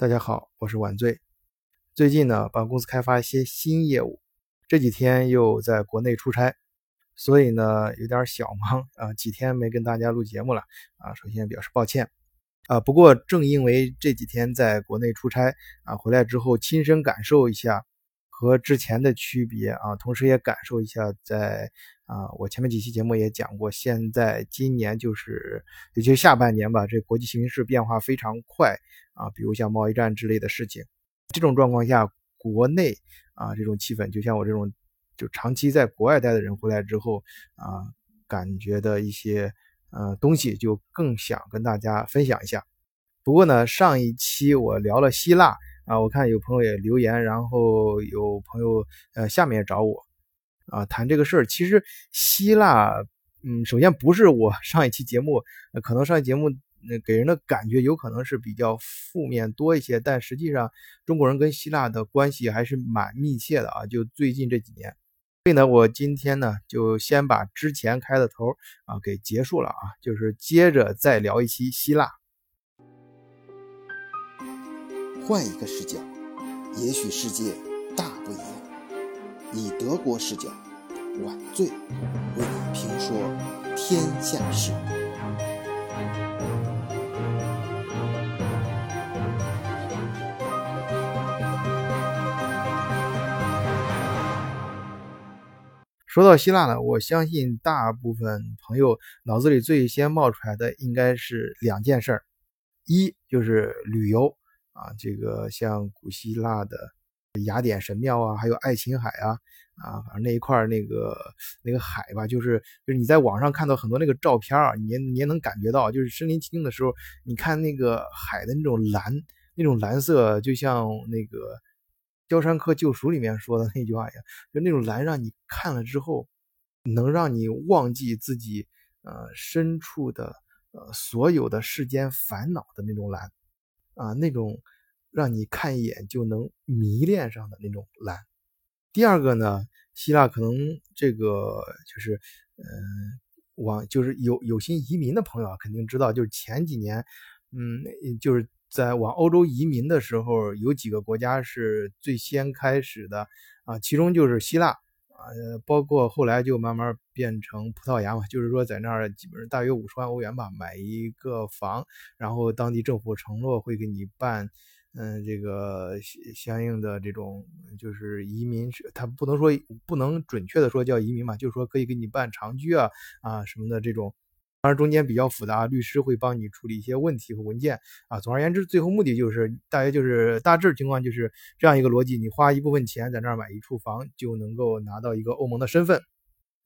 大家好，我是晚醉。最近呢，帮公司开发一些新业务，这几天又在国内出差，所以呢有点小忙啊，几天没跟大家录节目了啊，首先表示抱歉啊。不过正因为这几天在国内出差啊，回来之后亲身感受一下和之前的区别啊，同时也感受一下在啊，我前面几期节目也讲过，现在今年就是尤其是下半年吧，这国际形势变化非常快。啊，比如像贸易战之类的事情，这种状况下，国内啊这种气氛，就像我这种就长期在国外待的人回来之后啊，感觉的一些呃东西，就更想跟大家分享一下。不过呢，上一期我聊了希腊啊，我看有朋友也留言，然后有朋友呃下面也找我啊谈这个事儿。其实希腊，嗯，首先不是我上一期节目，可能上一期节目。那给人的感觉有可能是比较负面多一些，但实际上中国人跟希腊的关系还是蛮密切的啊！就最近这几年，所以呢，我今天呢就先把之前开的头啊给结束了啊，就是接着再聊一期希腊。换一个视角，也许世界大不一样。以德国视角，晚醉为你评说天下事。说到希腊呢，我相信大部分朋友脑子里最先冒出来的应该是两件事儿，一就是旅游啊，这个像古希腊的雅典神庙啊，还有爱琴海啊，啊，反正那一块那个那个海吧，就是就是你在网上看到很多那个照片啊，你你也能感觉到，就是身临其境的时候，你看那个海的那种蓝，那种蓝色就像那个。《肖申克救赎》里面说的那句话一样，就那种蓝，让你看了之后，能让你忘记自己呃身处的呃所有的世间烦恼的那种蓝，啊，那种让你看一眼就能迷恋上的那种蓝。第二个呢，希腊可能这个就是嗯，往就是有有心移民的朋友啊，肯定知道，就是前几年，嗯，就是。在往欧洲移民的时候，有几个国家是最先开始的啊，其中就是希腊啊，包括后来就慢慢变成葡萄牙嘛，就是说在那儿基本上大约五十万欧元吧，买一个房，然后当地政府承诺会给你办，嗯，这个相应的这种就是移民，他不能说不能准确的说叫移民嘛，就是说可以给你办长居啊啊什么的这种。当然，中间比较复杂，律师会帮你处理一些问题和文件啊。总而言之，最后目的就是大约就是大致情况就是这样一个逻辑：你花一部分钱在那儿买一处房，就能够拿到一个欧盟的身份。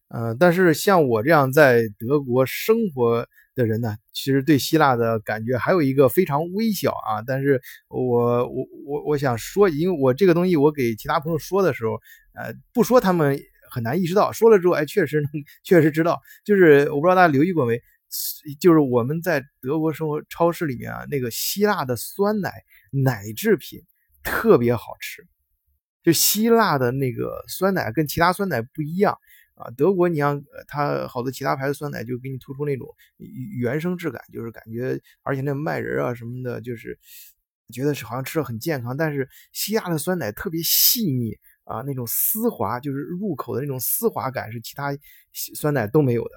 呃，但是像我这样在德国生活的人呢，其实对希腊的感觉还有一个非常微小啊。但是我我我我想说，因为我这个东西我给其他朋友说的时候，呃，不说他们。很难意识到，说了之后，哎，确实确实知道，就是我不知道大家留意过没，就是我们在德国生活超市里面啊，那个希腊的酸奶奶制品特别好吃，就希腊的那个酸奶跟其他酸奶不一样啊，德国你像它好多其他牌子酸奶就给你突出那种原生质感，就是感觉，而且那麦仁啊什么的，就是觉得是好像吃的很健康，但是希腊的酸奶特别细腻。啊，那种丝滑，就是入口的那种丝滑感，是其他酸奶都没有的。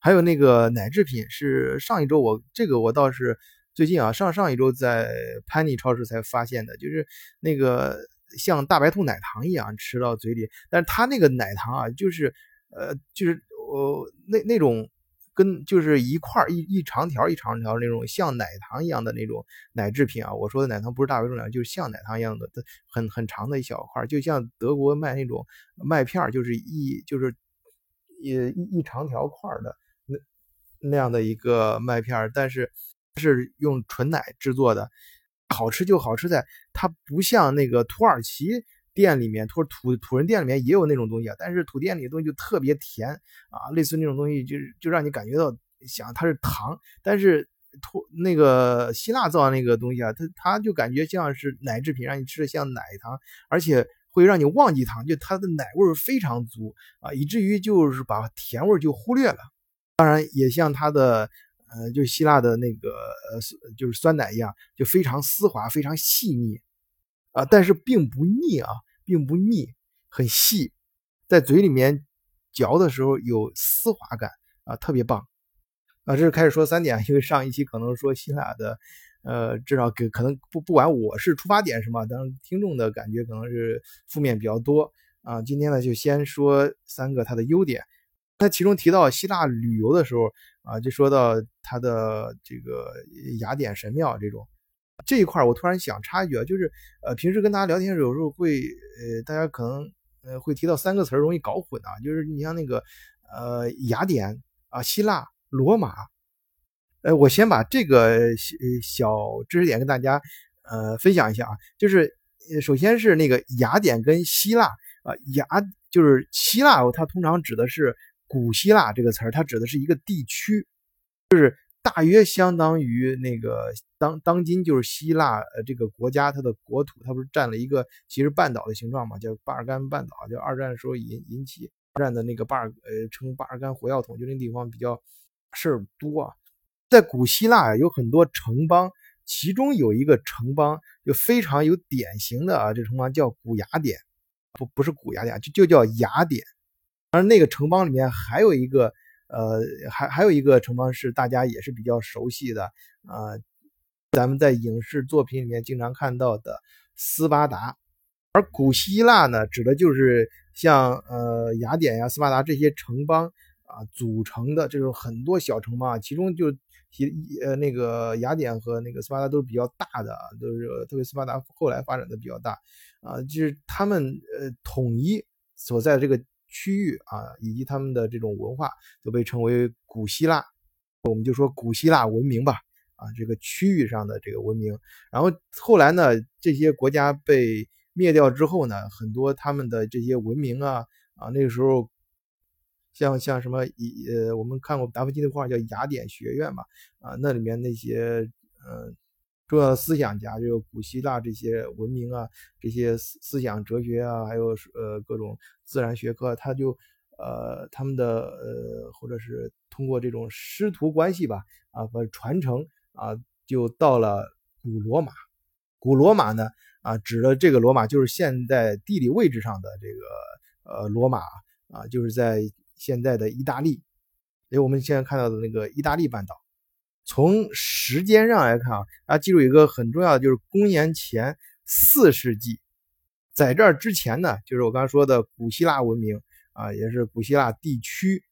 还有那个奶制品，是上一周我这个我倒是最近啊，上上一周在潘尼超市才发现的，就是那个像大白兔奶糖一样吃到嘴里，但是它那个奶糖啊，就是呃，就是呃那那种。跟就是一块一一长条一长条那种像奶糖一样的那种奶制品啊，我说的奶糖不是大白兔奶糖，就是像奶糖一样的，很很长的一小块，就像德国卖那种麦片，就是一就是也一一长条块的那那样的一个麦片，但是是用纯奶制作的，好吃就好吃在它不像那个土耳其。店里面，或者土土人店里面也有那种东西啊，但是土店里的东西就特别甜啊，类似那种东西，就是就让你感觉到想它是糖，但是土那个希腊造的那个东西啊，它它就感觉像是奶制品，让你吃的像奶糖，而且会让你忘记糖，就它的奶味非常足啊，以至于就是把甜味就忽略了。当然也像它的呃，就希腊的那个呃，就是酸奶一样，就非常丝滑，非常细腻啊，但是并不腻啊，并不腻，很细，在嘴里面嚼的时候有丝滑感啊，特别棒啊。这是开始说三点，因为上一期可能说希腊的，呃，至少给可能不不管我是出发点什么，当然听众的感觉可能是负面比较多啊。今天呢，就先说三个它的优点。他其中提到希腊旅游的时候啊，就说到他的这个雅典神庙这种这一块我突然想插一句啊，就是呃，平时跟大家聊天有时候会呃，大家可能呃会提到三个词儿容易搞混啊，就是你像那个呃雅典啊、希腊、罗马，呃，我先把这个小知识点跟大家呃分享一下啊，就是首先是那个雅典跟希腊啊，雅就是希腊，它通常指的是。古希腊这个词儿，它指的是一个地区，就是大约相当于那个当当今就是希腊呃这个国家它的国土，它不是占了一个其实半岛的形状嘛，叫巴尔干半岛，就二战的时候引引起二战的那个巴尔呃称巴尔干火药桶，就那地方比较事儿多。在古希腊有很多城邦，其中有一个城邦就非常有典型的啊，这城邦叫古雅典，不不是古雅典，就就叫雅典。而那个城邦里面还有一个，呃，还还有一个城邦是大家也是比较熟悉的，啊，咱们在影视作品里面经常看到的斯巴达。而古希腊呢，指的就是像呃雅典呀、斯巴达这些城邦啊组成的这种很多小城邦，其中就其呃那个雅典和那个斯巴达都是比较大的，都是特别斯巴达后来发展的比较大，啊，就是他们呃统一所在这个。区域啊，以及他们的这种文化都被称为古希腊，我们就说古希腊文明吧。啊，这个区域上的这个文明，然后后来呢，这些国家被灭掉之后呢，很多他们的这些文明啊啊，那个时候像像什么以呃，我们看过达芬奇的画叫雅典学院嘛，啊，那里面那些嗯。重要的思想家，就是古希腊这些文明啊，这些思思想哲学啊，还有呃各种自然学科，他就呃他们的呃或者是通过这种师徒关系吧，啊把传承啊，就到了古罗马。古罗马呢啊，指的这个罗马就是现在地理位置上的这个呃罗马啊，就是在现在的意大利，因为我们现在看到的那个意大利半岛。从时间上来看啊，大家记住一个很重要的，就是公元前四世纪，在这儿之前呢，就是我刚才说的古希腊文明啊，也是古希腊地区，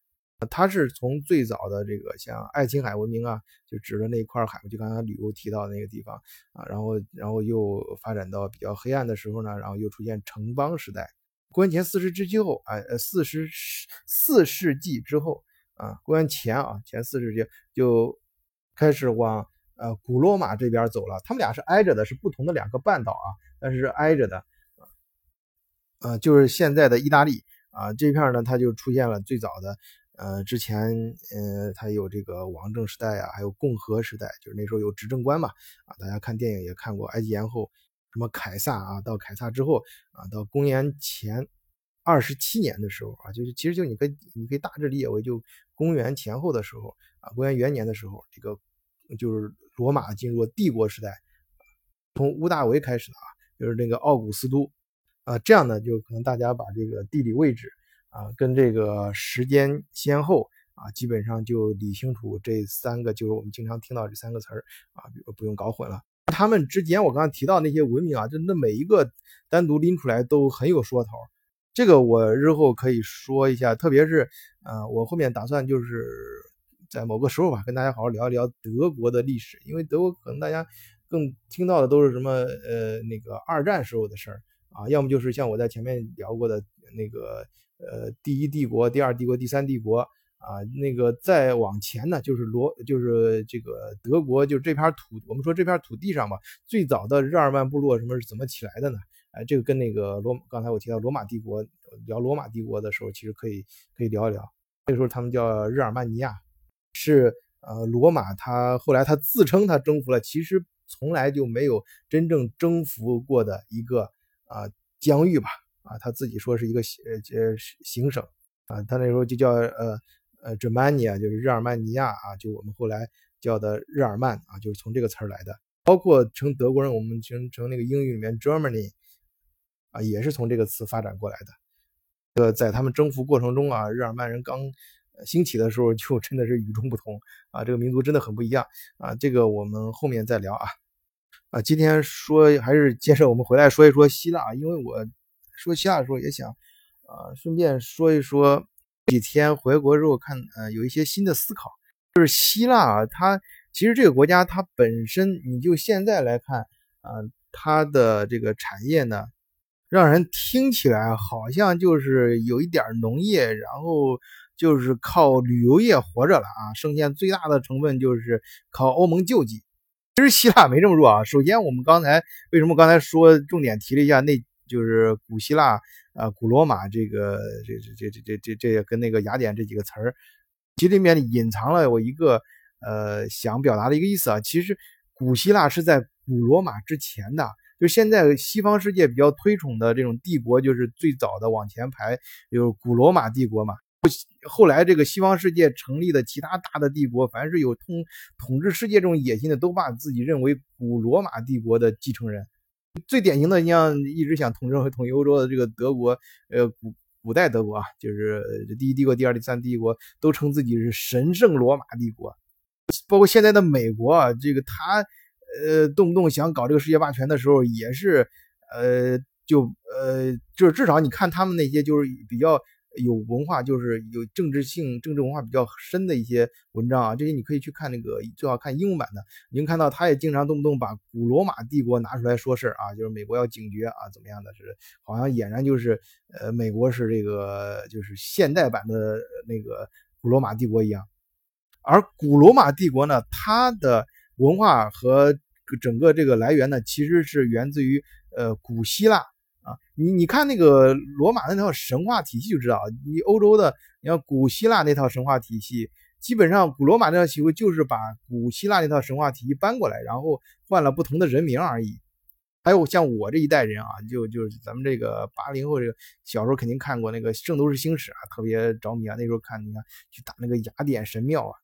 它是从最早的这个像爱琴海文明啊，就指的那块海，就刚才旅游提到那个地方啊，然后然后又发展到比较黑暗的时候呢，然后又出现城邦时代。公元前四世之后，哎呃四十四世纪之后啊，公元前啊前四世纪就。开始往呃古罗马这边走了，他们俩是挨着的，是不同的两个半岛啊，但是是挨着的，呃，就是现在的意大利。啊这片呢，它就出现了最早的，呃，之前呃它有这个王政时代啊，还有共和时代，就是那时候有执政官嘛，啊，大家看电影也看过埃及艳后，什么凯撒啊，到凯撒之后啊，到公元前二十七年的时候啊，就是其实就你可以你可以大致理解为就公元前后的时候啊，公元元年的时候这个。就是罗马进入帝国时代，从屋大维开始的啊，就是那个奥古斯都啊，这样呢，就可能大家把这个地理位置啊，跟这个时间先后啊，基本上就理清楚这三个，就是我们经常听到这三个词儿啊，不用搞混了。他们之间我刚刚提到那些文明啊，就那每一个单独拎出来都很有说头，这个我日后可以说一下，特别是呃，我后面打算就是。在某个时候吧，跟大家好好聊一聊德国的历史，因为德国可能大家更听到的都是什么呃那个二战时候的事儿啊，要么就是像我在前面聊过的那个呃第一帝国、第二帝国、第三帝国啊，那个再往前呢就是罗就是这个德国就这片土，我们说这片土地上吧，最早的日耳曼部落什么是怎么起来的呢？哎，这个跟那个罗刚才我提到罗马帝国聊罗马帝国的时候，其实可以可以聊一聊，那个时候他们叫日耳曼尼亚。是呃，罗马他后来他自称他征服了，其实从来就没有真正征服过的一个啊疆域吧啊，他自己说是一个呃呃行省啊，他那时候就叫呃呃 Germania，就是日耳曼尼亚啊，就我们后来叫的日耳曼啊，就是从这个词儿来的。包括成德国人，我们成成那个英语里面 Germany 啊，也是从这个词发展过来的。呃，在他们征服过程中啊，日耳曼人刚兴起的时候就真的是与众不同啊，这个民族真的很不一样啊。这个我们后面再聊啊。啊，今天说还是接着我们回来说一说希腊，因为我说希腊的时候也想啊，顺便说一说几天回国之后看呃有一些新的思考，就是希腊啊，它。其实这个国家它本身，你就现在来看啊，它的这个产业呢，让人听起来好像就是有一点农业，然后就是靠旅游业活着了啊。剩下最大的成分就是靠欧盟救济。其实希腊没这么弱啊。首先，我们刚才为什么刚才说重点提了一下，那就是古希腊啊、古罗马这个这这这这这这这跟那个雅典这几个词儿，其实里面隐藏了我一个。呃，想表达的一个意思啊，其实古希腊是在古罗马之前的，就现在西方世界比较推崇的这种帝国，就是最早的往前排，有古罗马帝国嘛。后来这个西方世界成立的其他大的帝国，凡是有统统治世界这种野心的，都把自己认为古罗马帝国的继承人。最典型的，你像一直想统治和统一欧洲的这个德国，呃，古古代德国啊，就是第一帝国、第二、第三帝国，都称自己是神圣罗马帝国。包括现在的美国啊，这个他呃动不动想搞这个世界霸权的时候，也是呃就呃就是至少你看他们那些就是比较有文化，就是有政治性、政治文化比较深的一些文章啊，这些你可以去看那个最好看英文版的。您看到他也经常动不动把古罗马帝国拿出来说事啊，就是美国要警觉啊，怎么样的是好像俨然就是呃美国是这个就是现代版的那个古罗马帝国一样。而古罗马帝国呢，它的文化和整个这个来源呢，其实是源自于呃古希腊啊。你你看那个罗马那套神话体系就知道，你欧洲的，你看古希腊那套神话体系，基本上古罗马那套体系就是把古希腊那套神话体系搬过来，然后换了不同的人名而已。还有像我这一代人啊，就就是咱们这个八零后这个小时候肯定看过那个《圣斗士星矢》啊，特别着迷啊。那时候看你看去打那个雅典神庙啊。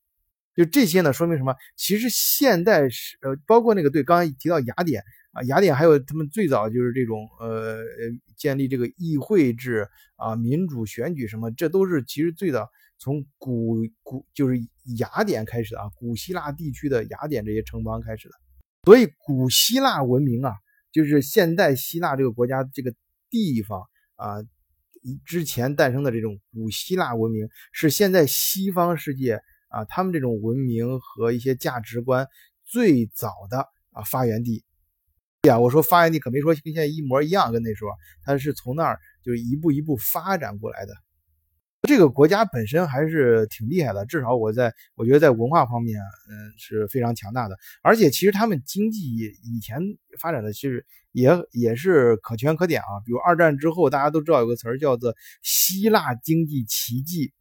就这些呢，说明什么？其实现代是呃，包括那个对，刚才提到雅典啊，雅典还有他们最早就是这种呃建立这个议会制啊，民主选举什么，这都是其实最早从古古就是雅典开始的啊，古希腊地区的雅典这些城邦开始的。所以古希腊文明啊，就是现代希腊这个国家这个地方啊，之前诞生的这种古希腊文明，是现在西方世界。啊，他们这种文明和一些价值观最早的啊发源地，呀，我说发源地可没说跟现在一模一样，跟那时候，它是从那儿就是一步一步发展过来的。这个国家本身还是挺厉害的，至少我在我觉得在文化方面，嗯，是非常强大的。而且其实他们经济以前发展的其实也也是可圈可点啊。比如二战之后，大家都知道有个词儿叫做希腊经济奇迹。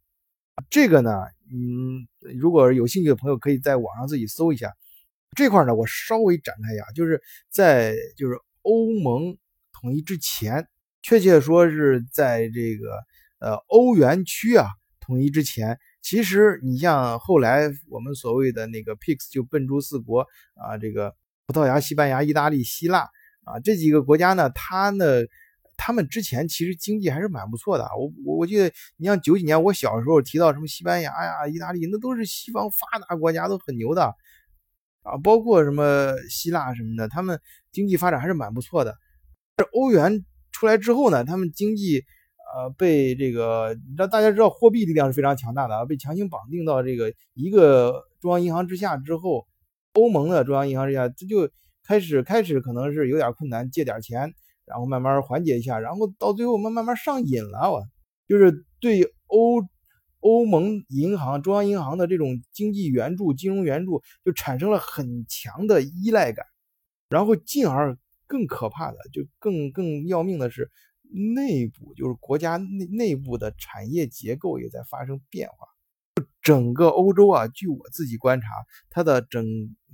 这个呢，嗯，如果有兴趣的朋友，可以在网上自己搜一下。这块呢，我稍微展开一下，就是在就是欧盟统一之前，确切说是在这个呃欧元区啊统一之前，其实你像后来我们所谓的那个 PIX 就笨猪四国啊，这个葡萄牙、西班牙、意大利、希腊啊这几个国家呢，它呢。他们之前其实经济还是蛮不错的，我我我记得，你像九几年我小时候提到什么西班牙呀、意大利，那都是西方发达国家，都很牛的啊，包括什么希腊什么的，他们经济发展还是蛮不错的。这欧元出来之后呢，他们经济呃被这个让大家知道货币力量是非常强大的啊，被强行绑定到这个一个中央银行之下之后，欧盟的中央银行之下，这就开始开始可能是有点困难，借点钱。然后慢慢缓解一下，然后到最后慢慢慢上瘾了。我就是对欧欧盟银行、中央银行的这种经济援助、金融援助，就产生了很强的依赖感。然后进而更可怕的，就更更要命的是，内部就是国家内内部的产业结构也在发生变化。整个欧洲啊，据我自己观察，它的整，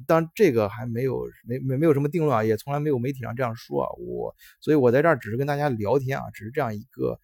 当然这个还没有没没没有什么定论啊，也从来没有媒体上这样说啊。我所以，我在这儿只是跟大家聊天啊，只是这样一个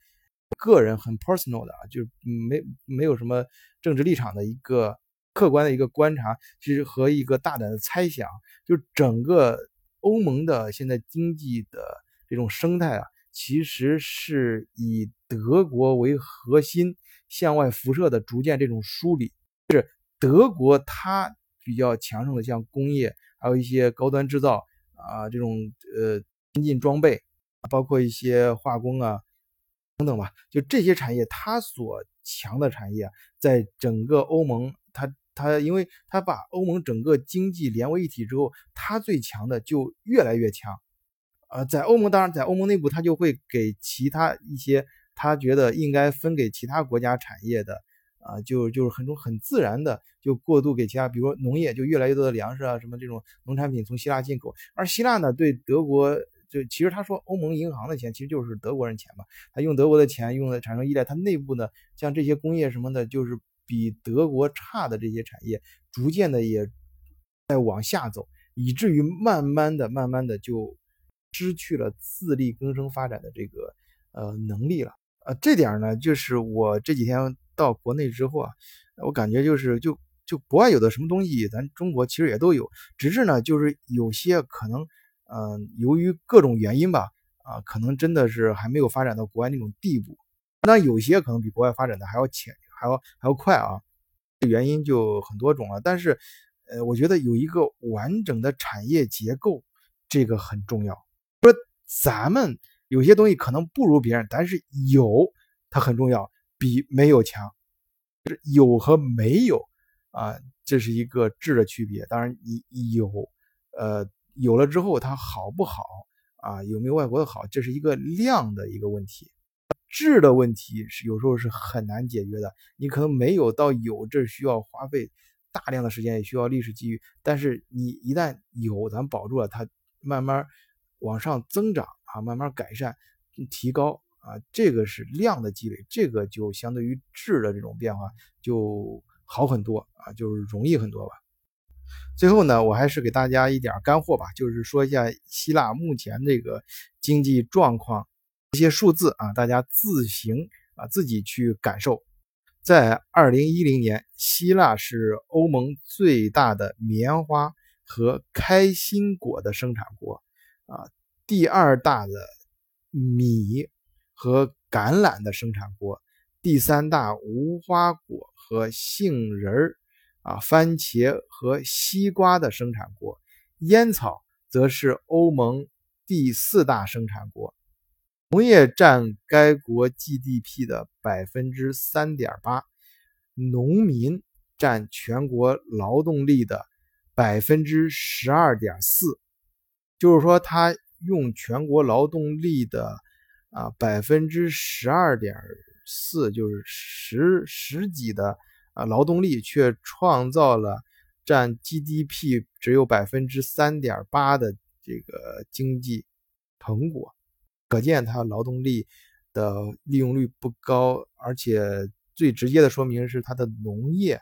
个人很 personal 的啊，就是没没有什么政治立场的一个客观的一个观察，其实和一个大胆的猜想，就整个欧盟的现在经济的这种生态啊，其实是以德国为核心向外辐射的逐渐这种梳理。就是德国它比较强盛的，像工业，还有一些高端制造啊，这种呃先进装备，包括一些化工啊。等等吧，就这些产业，它所强的产业，在整个欧盟，它它，因为它把欧盟整个经济连为一体之后，它最强的就越来越强。呃，在欧盟，当然在欧盟内部，它就会给其他一些他觉得应该分给其他国家产业的，啊，就就是很很自然的就过渡给其他，比如说农业，就越来越多的粮食啊，什么这种农产品从希腊进口，而希腊呢，对德国。就其实他说欧盟银行的钱其实就是德国人钱嘛，他用德国的钱用的产生依赖，他内部呢像这些工业什么的，就是比德国差的这些产业，逐渐的也在往下走，以至于慢慢的、慢慢的就失去了自力更生发展的这个呃能力了。呃，这点呢，就是我这几天到国内之后啊，我感觉就是就就国外有的什么东西，咱中国其实也都有，只是呢就是有些可能。嗯，由于各种原因吧，啊，可能真的是还没有发展到国外那种地步。那有些可能比国外发展的还要浅，还要还要快啊。原因就很多种了。但是，呃，我觉得有一个完整的产业结构，这个很重要。说咱们有些东西可能不如别人，但是有它很重要，比没有强。是有和没有啊，这是一个质的区别。当然，你有，呃。有了之后，它好不好啊？有没有外国的好？这是一个量的一个问题，质的问题是有时候是很难解决的。你可能没有到有，这需要花费大量的时间，也需要历史机遇。但是你一旦有，咱保住了它，慢慢往上增长啊，慢慢改善、提高啊，这个是量的积累，这个就相对于质的这种变化就好很多啊，就是容易很多吧。最后呢，我还是给大家一点干货吧，就是说一下希腊目前这个经济状况，一些数字啊，大家自行啊自己去感受。在二零一零年，希腊是欧盟最大的棉花和开心果的生产国，啊，第二大的米和橄榄的生产国，第三大无花果和杏仁。啊，番茄和西瓜的生产国，烟草则是欧盟第四大生产国，农业占该国 GDP 的百分之三点八，农民占全国劳动力的百分之十二点四，就是说，他用全国劳动力的啊百分之十二点四，就是十十几的。啊，劳动力却创造了占 GDP 只有百分之三点八的这个经济成果，可见它劳动力的利用率不高，而且最直接的说明是它的农业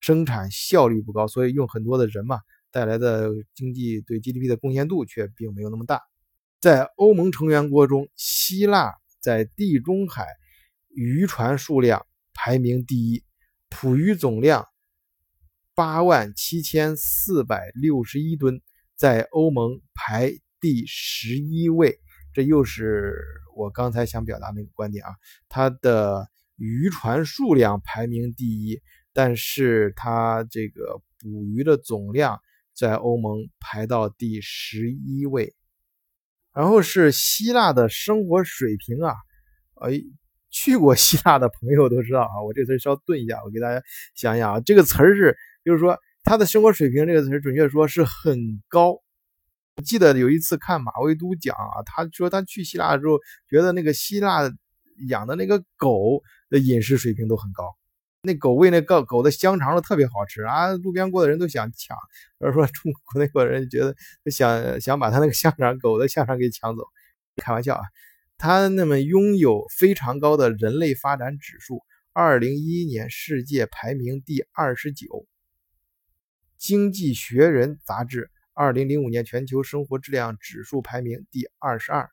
生产效率不高，所以用很多的人嘛，带来的经济对 GDP 的贡献度却并没有那么大。在欧盟成员国中，希腊在地中海渔船数量排名第一。捕鱼总量八万七千四百六十一吨，在欧盟排第十一位。这又是我刚才想表达那个观点啊，它的渔船数量排名第一，但是它这个捕鱼的总量在欧盟排到第十一位。然后是希腊的生活水平啊，哎。去过希腊的朋友都知道啊，我这词稍顿一下，我给大家想想啊，这个词儿是，就是说他的生活水平这个词儿，准确说是很高。记得有一次看马未都讲啊，他说他去希腊的时候，觉得那个希腊养的那个狗的饮食水平都很高，那狗喂那个狗的香肠都特别好吃啊，路边过的人都想抢，或者说中国内国人觉得想想把他那个香肠狗的香肠给抢走，开玩笑啊。他那么拥有非常高的人类发展指数，二零一一年世界排名第二十九，《经济学人》杂志二零零五年全球生活质量指数排名第二十二。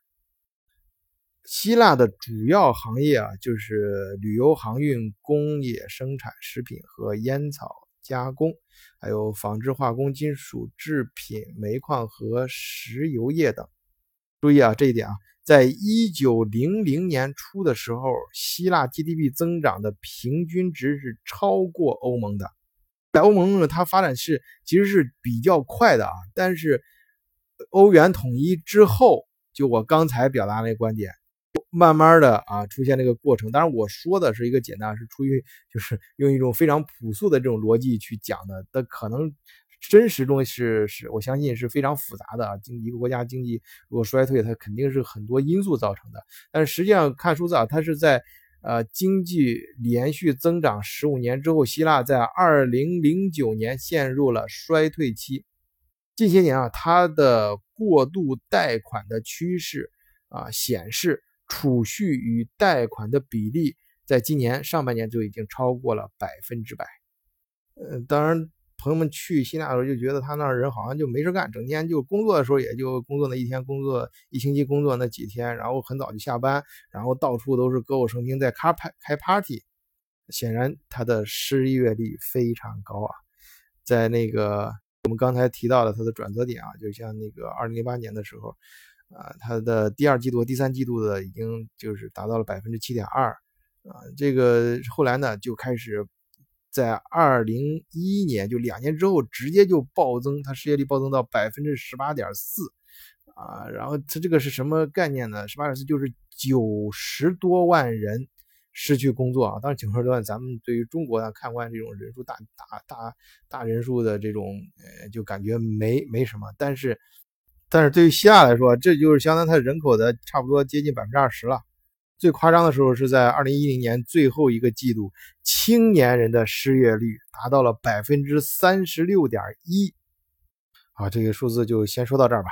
希腊的主要行业啊，就是旅游、航运、工业生产、食品和烟草加工，还有纺织、化工、金属制品、煤矿和石油业等。注意啊，这一点啊，在一九零零年初的时候，希腊 GDP 增长的平均值是超过欧盟的。在欧盟呢，它发展是其实是比较快的啊，但是欧元统一之后，就我刚才表达那观点。慢慢的啊，出现这个过程。当然，我说的是一个简单，是出于就是 用一种非常朴素的这种逻辑去讲的。但可能真实中是是，我相信是非常复杂的啊。经一个国家经济如果衰退，它肯定是很多因素造成的。但实际上看数字啊，它是在呃经济连续增长十五年之后，希腊在二零零九年陷入了衰退期。近些年啊，它的过度贷款的趋势啊显示。储蓄与贷款的比例，在今年上半年就已经超过了百分之百。呃，当然，朋友们去希腊的时候就觉得他那人好像就没事干，整天就工作的时候也就工作那一天，工作一星期工作那几天，然后很早就下班，然后到处都是歌舞升平，在开派开 party。显然，他的失业率非常高啊。在那个我们刚才提到的他的转折点啊，就像那个二零零八年的时候。啊，它的第二季度、第三季度的已经就是达到了百分之七点二，啊，这个后来呢就开始在二零一一年就两年之后直接就暴增，它失业率暴增到百分之十八点四，啊，然后它这个是什么概念呢？十八点四就是九十多万人失去工作啊。当然九十多万，咱们对于中国啊看惯这种人数大大大大人数的这种，呃，就感觉没没什么，但是。但是对于希腊来说，这就是相当于它人口的差不多接近百分之二十了。最夸张的时候是在二零一零年最后一个季度，青年人的失业率达到了百分之三十六点一。啊，这个数字就先说到这儿吧。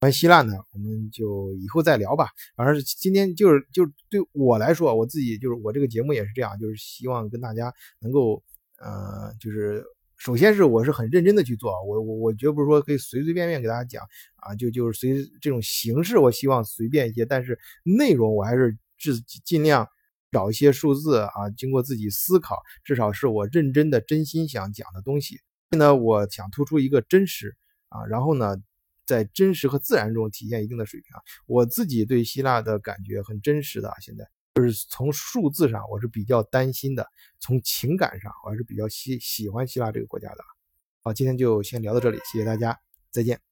关于希腊呢，我们就以后再聊吧。反正今天就是就对我来说，我自己就是我这个节目也是这样，就是希望跟大家能够呃，就是。首先是我是很认真的去做，我我我绝不是说可以随随便便给大家讲啊，就就是随这种形式，我希望随便一些，但是内容我还是尽尽量找一些数字啊，经过自己思考，至少是我认真的真心想讲的东西。现在我想突出一个真实啊，然后呢，在真实和自然中体现一定的水平啊。我自己对希腊的感觉很真实的，现在。就是从数字上，我是比较担心的；从情感上，我还是比较喜喜欢希腊这个国家的。好，今天就先聊到这里，谢谢大家，再见。